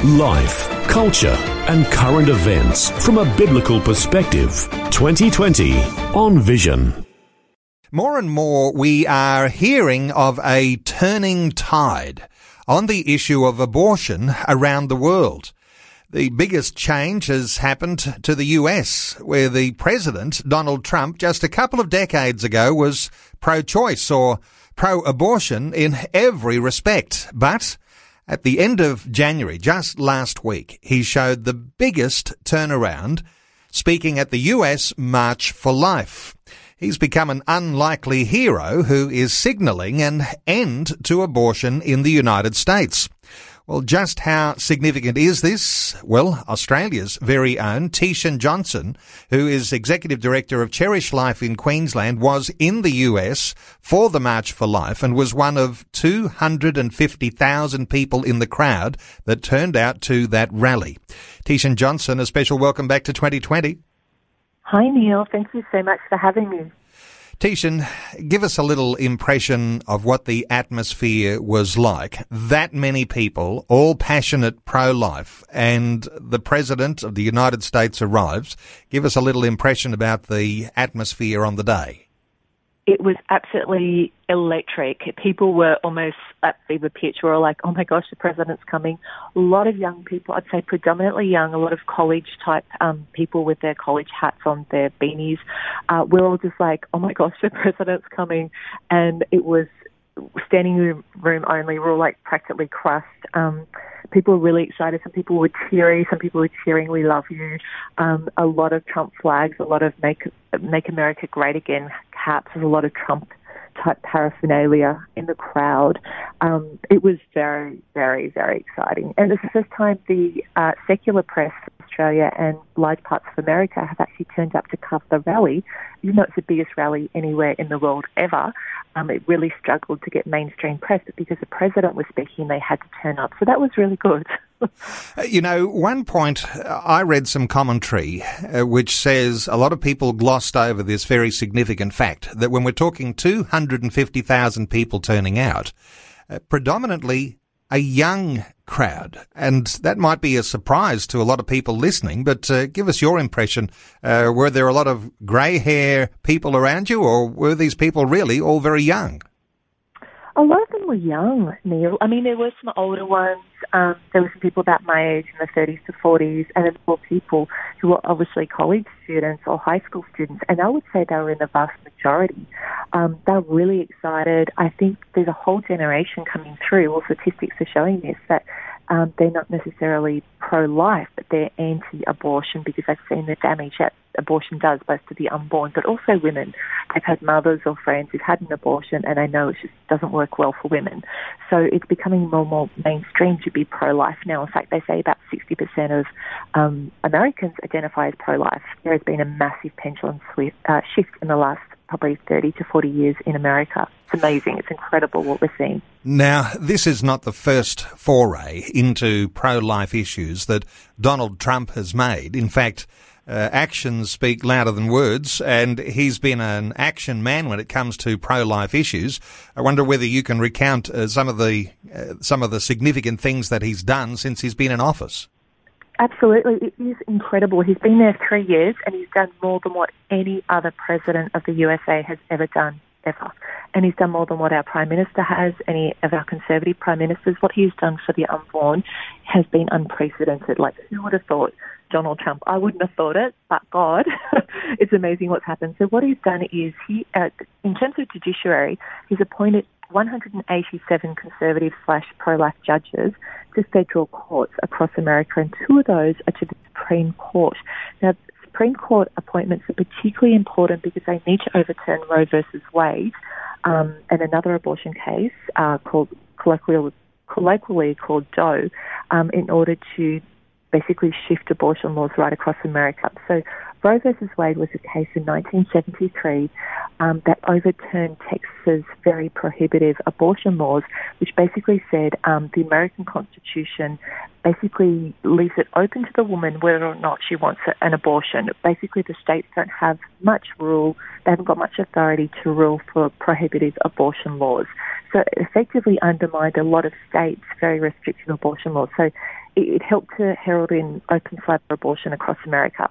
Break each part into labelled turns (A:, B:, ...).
A: Life, culture, and current events from a biblical perspective. 2020 on Vision.
B: More and more, we are hearing of a turning tide on the issue of abortion around the world. The biggest change has happened to the US, where the president, Donald Trump, just a couple of decades ago was pro-choice or pro-abortion in every respect. But at the end of January, just last week, he showed the biggest turnaround speaking at the US March for Life. He's become an unlikely hero who is signalling an end to abortion in the United States. Well, just how significant is this? Well, Australia's very own Teeshan Johnson, who is Executive Director of Cherish Life in Queensland, was in the US for the March for Life and was one of 250,000 people in the crowd that turned out to that rally. Teeshan Johnson, a special welcome back to 2020.
C: Hi, Neil. Thank you so much for having me.
B: Teeshan, give us a little impression of what the atmosphere was like. That many people, all passionate pro-life, and the President of the United States arrives. Give us a little impression about the atmosphere on the day
C: it was absolutely electric. People were almost at fever pitch. We were all like, oh my gosh, the president's coming. A lot of young people, I'd say predominantly young, a lot of college type um, people with their college hats on, their beanies. Uh, we're all just like, oh my gosh, the president's coming. And it was standing room only. We were all like practically crushed. Um, people were really excited. Some people were teary. Some people were cheering, "We love you." Um, a lot of Trump flags, a lot of "Make Make America Great Again" caps, a lot of Trump type paraphernalia in the crowd. Um, it was very, very, very exciting. And it's the first time the uh, secular press, Australia and large parts of America, have actually turned up to cover the rally. Even though it's the biggest rally anywhere in the world ever, um, it really struggled to get mainstream press, but because the president was speaking, they had to turn up. So that was really good.
B: you know, one point I read some commentary uh, which says a lot of people glossed over this very significant fact that when we're talking 250,000 people turning out, uh, predominantly a young crowd. And that might be a surprise to a lot of people listening, but uh, give us your impression. Uh, were there a lot of grey hair people around you, or were these people really all very young?
C: A lot of them were young, Neil. I mean, there were some older ones. Um, there were some people about my age in the 30s to 40s, and then more people who were obviously college students or high school students. And I would say they were in the vast majority. Um, they're really excited. I think there's a whole generation coming through. All statistics are showing this that um, they're not necessarily pro-life, but they're anti-abortion because they've seen the damage that abortion does both to the unborn, but also women. They've had mothers or friends who've had an abortion, and they know it just doesn't work well for women. So it's becoming more and more mainstream to be pro-life now. In fact, they say about 60% of um, Americans identify as pro-life. There has been a massive pendulum swift, uh, shift in the last probably 30 to 40 years in America. It's amazing. It's incredible what we're seeing.
B: Now, this is not the first foray into pro life issues that Donald Trump has made. In fact, uh, actions speak louder than words, and he's been an action man when it comes to pro-life issues. I wonder whether you can recount uh, some of the uh, some of the significant things that he's done since he's been in office.
C: Absolutely. It is incredible. He's been there three years and he's done more than what any other president of the USA has ever done, ever. And he's done more than what our Prime Minister has, any of our Conservative Prime Ministers. What he's done for the unborn has been unprecedented. Like, who would have thought Donald Trump? I wouldn't have thought it, but God, it's amazing what's happened. So, what he's done is, he, uh, in terms of judiciary, he's appointed 187 conservative slash pro-life judges to federal courts across America, and two of those are to the Supreme Court. Now, Supreme Court appointments are particularly important because they need to overturn Roe versus Wade um, and another abortion case uh, called colloquially, colloquially called Doe um, in order to basically shift abortion laws right across America. So Roe versus Wade was a case in 1973 um, that overturned Texas's very prohibitive abortion laws, which basically said um, the American Constitution basically leaves it open to the woman whether or not she wants an abortion. Basically, the states don't have much rule, they haven't got much authority to rule for prohibitive abortion laws. So it effectively undermined a lot of states' very restrictive abortion laws. So it, helped to herald in open flavor abortion across America.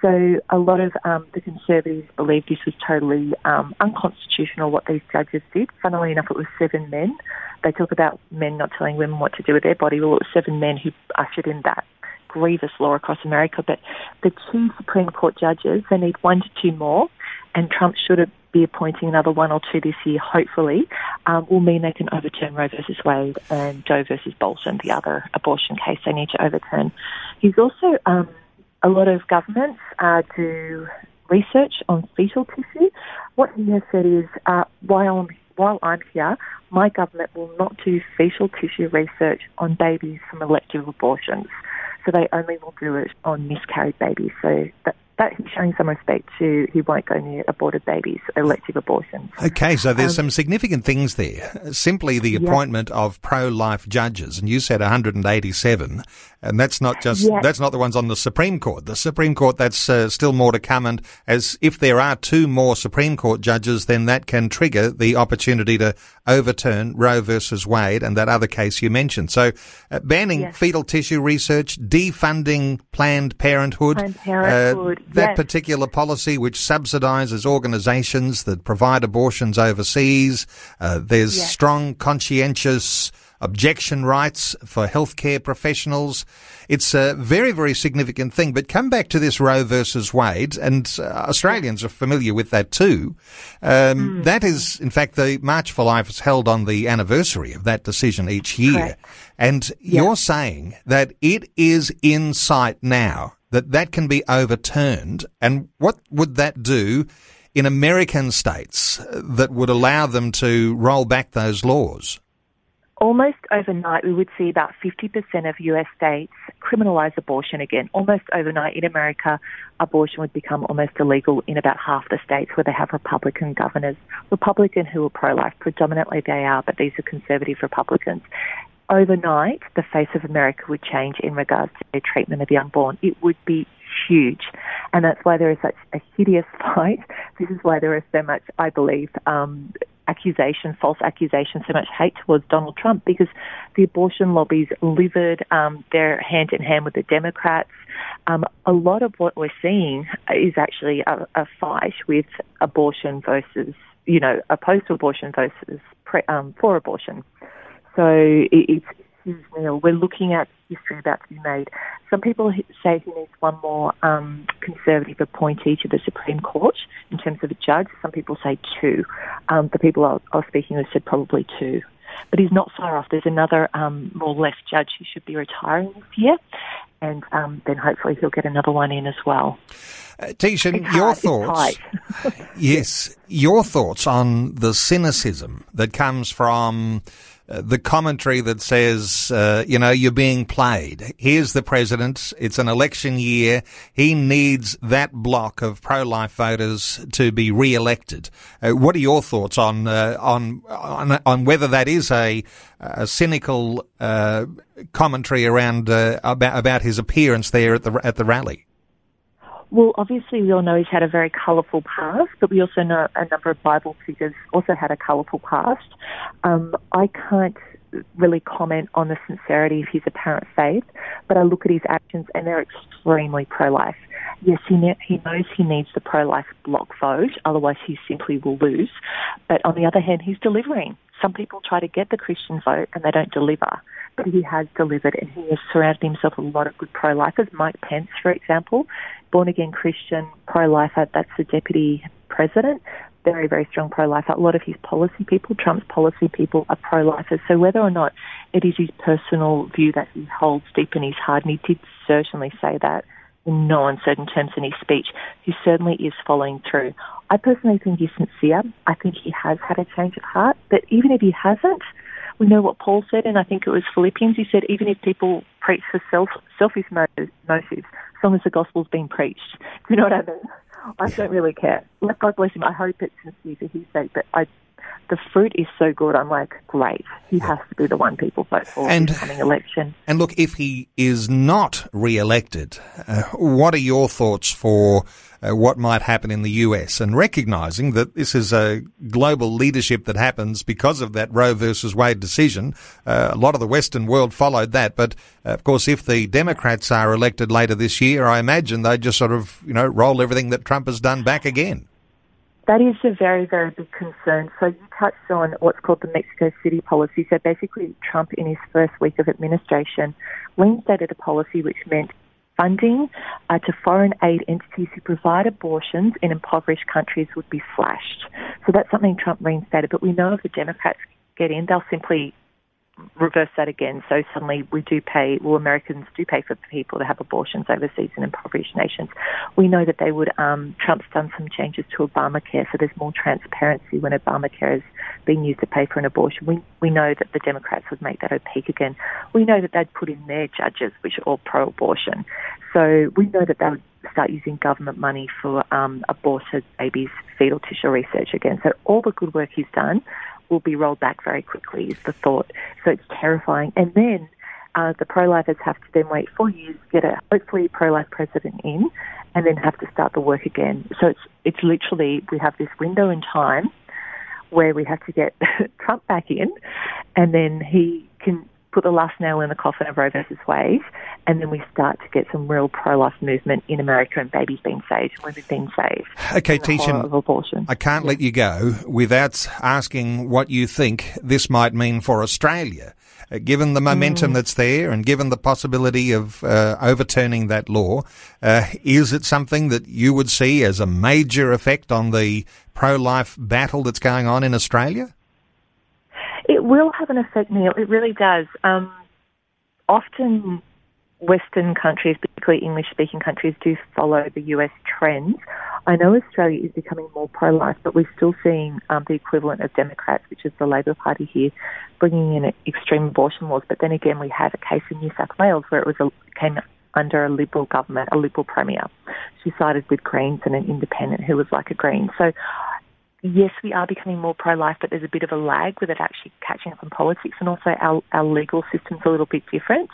C: So a lot of um, the Conservatives believe this was totally um, unconstitutional what these judges did. Funnily enough, it was seven men. They talk about men not telling women what to do with their body. Well, it was seven men who ushered in that grievous law across America. But the two Supreme Court judges, they need one to two more, and Trump should be appointing another one or two this year, hopefully, um, will mean they can overturn Roe versus Wade and Doe versus Bolton, the other abortion case they need to overturn. He's also um, a lot of governments uh, do research on fetal tissue. What he has said is, uh, while, I'm, while I'm here, my government will not do fetal tissue research on babies from elective abortions. So they only will do it on miscarried babies. So that, that he's showing some respect to he won't go near aborted babies, elective abortions.
B: Okay, so there's um, some significant things there. Simply the appointment yeah. of pro-life judges, and you said 187, and that's not just yeah. that's not the ones on the Supreme Court. The Supreme Court that's uh, still more to come, and as if there are two more Supreme Court judges, then that can trigger the opportunity to overturn Roe versus Wade and that other case you mentioned. So, uh, banning yes. fetal tissue research, defunding Planned Parenthood,
C: Planned Parenthood.
B: Uh, that yes. particular policy which subsidises organisations that provide abortions overseas. Uh, there's yes. strong conscientious objection rights for healthcare professionals. It's a very, very significant thing. But come back to this Roe versus Wade, and uh, Australians are familiar with that too. Um, mm. That is, in fact, the March for Life is held on the anniversary of that decision each year. Correct. And yeah. you're saying that it is in sight now that that can be overturned. And what would that do in American states uh, that would allow them to roll back those laws?
C: Almost overnight, we would see about 50% of US states criminalise abortion again. Almost overnight in America, abortion would become almost illegal in about half the states where they have Republican governors. Republican who are pro-life, predominantly they are, but these are conservative Republicans overnight, the face of America would change in regards to their treatment of the unborn. It would be huge. And that's why there is such a hideous fight. This is why there is so much, I believe, um, accusation, false accusation, so much hate towards Donald Trump because the abortion lobbies livid. Um, they're hand in hand with the Democrats. Um, a lot of what we're seeing is actually a, a fight with abortion versus, you know, opposed to abortion versus pre, um, for abortion. So it, it's his meal. We're looking at history about to be made. Some people say he needs one more um, conservative appointee to the Supreme Court in terms of a judge. Some people say two. Um, the people I was speaking with said probably two. But he's not far off. There's another um, more left judge who should be retiring this year, and um, then hopefully he'll get another one in as well.
B: Uh, Teeshan, your thoughts? yes, your thoughts on the cynicism that comes from the commentary that says, uh, you know, you're being played. Here's the president. It's an election year. He needs that block of pro-life voters to be re-elected. Uh, what are your thoughts on, uh, on, on on whether that is a, a cynical uh, commentary around uh, about about his appearance there at the at the rally?
C: Well, obviously, we all know he's had a very colourful past, but we also know a number of Bible figures also had a colourful past. Um, I can't really comment on the sincerity of his apparent faith, but I look at his actions and they're extremely pro-life. Yes, he, ne- he knows he needs the pro-life block vote, otherwise he simply will lose. But on the other hand, he's delivering. Some people try to get the Christian vote and they don't deliver he has delivered and he has surrounded himself with a lot of good pro-lifers. Mike Pence, for example, born again Christian pro-lifer, that's the deputy president. Very, very strong pro-lifer. A lot of his policy people, Trump's policy people, are pro-lifers. So whether or not it is his personal view that he holds deep in his heart, and he did certainly say that in no uncertain terms in his speech, he certainly is following through. I personally think he's sincere. I think he has had a change of heart, but even if he hasn't, We know what Paul said, and I think it was Philippians. He said, even if people preach for self, selfish motives, as long as the gospel's being preached. Do you know what I mean? I don't really care. Let God bless him. I hope it's sincere for his sake, but I the fruit is so good. I'm like, great. He has to be the one people vote for and, in the coming election.
B: And look, if he is not re-elected, uh, what are your thoughts for uh, what might happen in the US? And recognizing that this is a global leadership that happens because of that Roe versus Wade decision. Uh, a lot of the Western world followed that, but uh, of course, if the Democrats are elected later this year, I imagine they just sort of you know roll everything that Trump has done back again.
C: That is a very, very big concern. So you touched on what's called the Mexico City policy. So basically, Trump, in his first week of administration, reinstated a policy which meant funding uh, to foreign aid entities who provide abortions in impoverished countries would be slashed. So that's something Trump reinstated. But we know if the Democrats get in, they'll simply reverse that again. So suddenly we do pay, well, Americans do pay for people to have abortions overseas in impoverished nations. We know that they would, um, Trump's done some changes to Obamacare, so there's more transparency when Obamacare is being used to pay for an abortion. We, we know that the Democrats would make that opaque again. We know that they'd put in their judges, which are all pro abortion. So we know that they would start using government money for um, aborted babies' fetal tissue research again. So all the good work he's done will be rolled back very quickly, is the thought. So it's terrifying. And then uh, the pro-lifers have to then wait four years, get a hopefully pro-life president in, and then have to start the work again. So it's it's literally we have this window in time where we have to get Trump back in, and then he can put the last nail in the coffin of Roe versus Wade, and then we start to get some real pro-life movement in America and babies being saved, women being saved.
B: Okay, abortion. I can't yeah. let you go without asking what you think this might mean for Australia. Uh, given the momentum mm. that's there and given the possibility of uh, overturning that law, uh, is it something that you would see as a major effect on the pro-life battle that's going on in Australia?
C: It will have an effect, Neil. It really does. Um, often, Western countries, particularly English speaking countries, do follow the US trends. I know Australia is becoming more pro life, but we're still seeing um, the equivalent of Democrats, which is the Labor Party here, bringing in extreme abortion laws. But then again, we had a case in New South Wales where it was a, came under a Liberal government, a Liberal Premier. She sided with Greens and an independent who was like a Green. So yes, we are becoming more pro-life, but there's a bit of a lag with it actually catching up in politics, and also our, our legal system's a little bit different.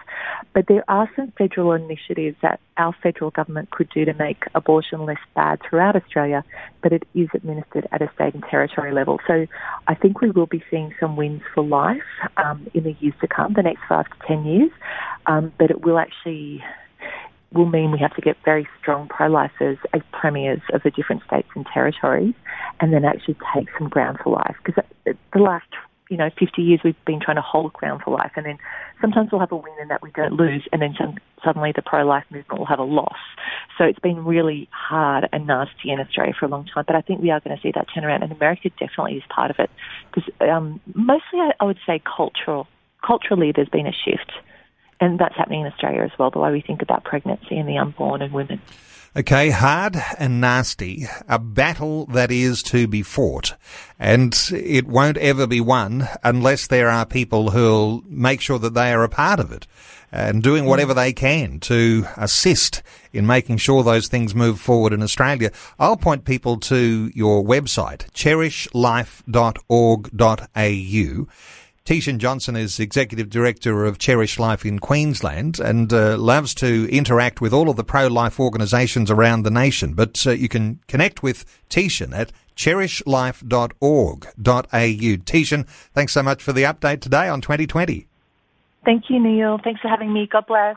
C: But there are some federal initiatives that our federal government could do to make abortion less bad throughout Australia, but it is administered at a state and territory level. So I think we will be seeing some wins for life um, in the years to come, the next five to ten years, um, but it will actually will mean we have to get very strong pro-lifers as premiers of the different states and territories and then actually take some ground for life. Because the last, you know, 50 years we've been trying to hold ground for life and then sometimes we'll have a win and that we don't lose and then some, suddenly the pro-life movement will have a loss. So it's been really hard and nasty in Australia for a long time, but I think we are going to see that turn around and America definitely is part of it because um, mostly I, I would say cultural. Culturally, there's been a shift and that's happening in Australia as well, the way we think about pregnancy and the unborn and women.
B: Okay, hard and nasty, a battle that is to be fought, and it won't ever be won unless there are people who'll make sure that they are a part of it and doing whatever mm. they can to assist in making sure those things move forward in Australia. I'll point people to your website, cherishlife.org.au. Teeshan Johnson is Executive Director of Cherish Life in Queensland and uh, loves to interact with all of the pro-life organisations around the nation. But uh, you can connect with Teeshan at cherishlife.org.au. Teeshan, thanks so much for the update today on 2020.
C: Thank you, Neil. Thanks for having me. God bless.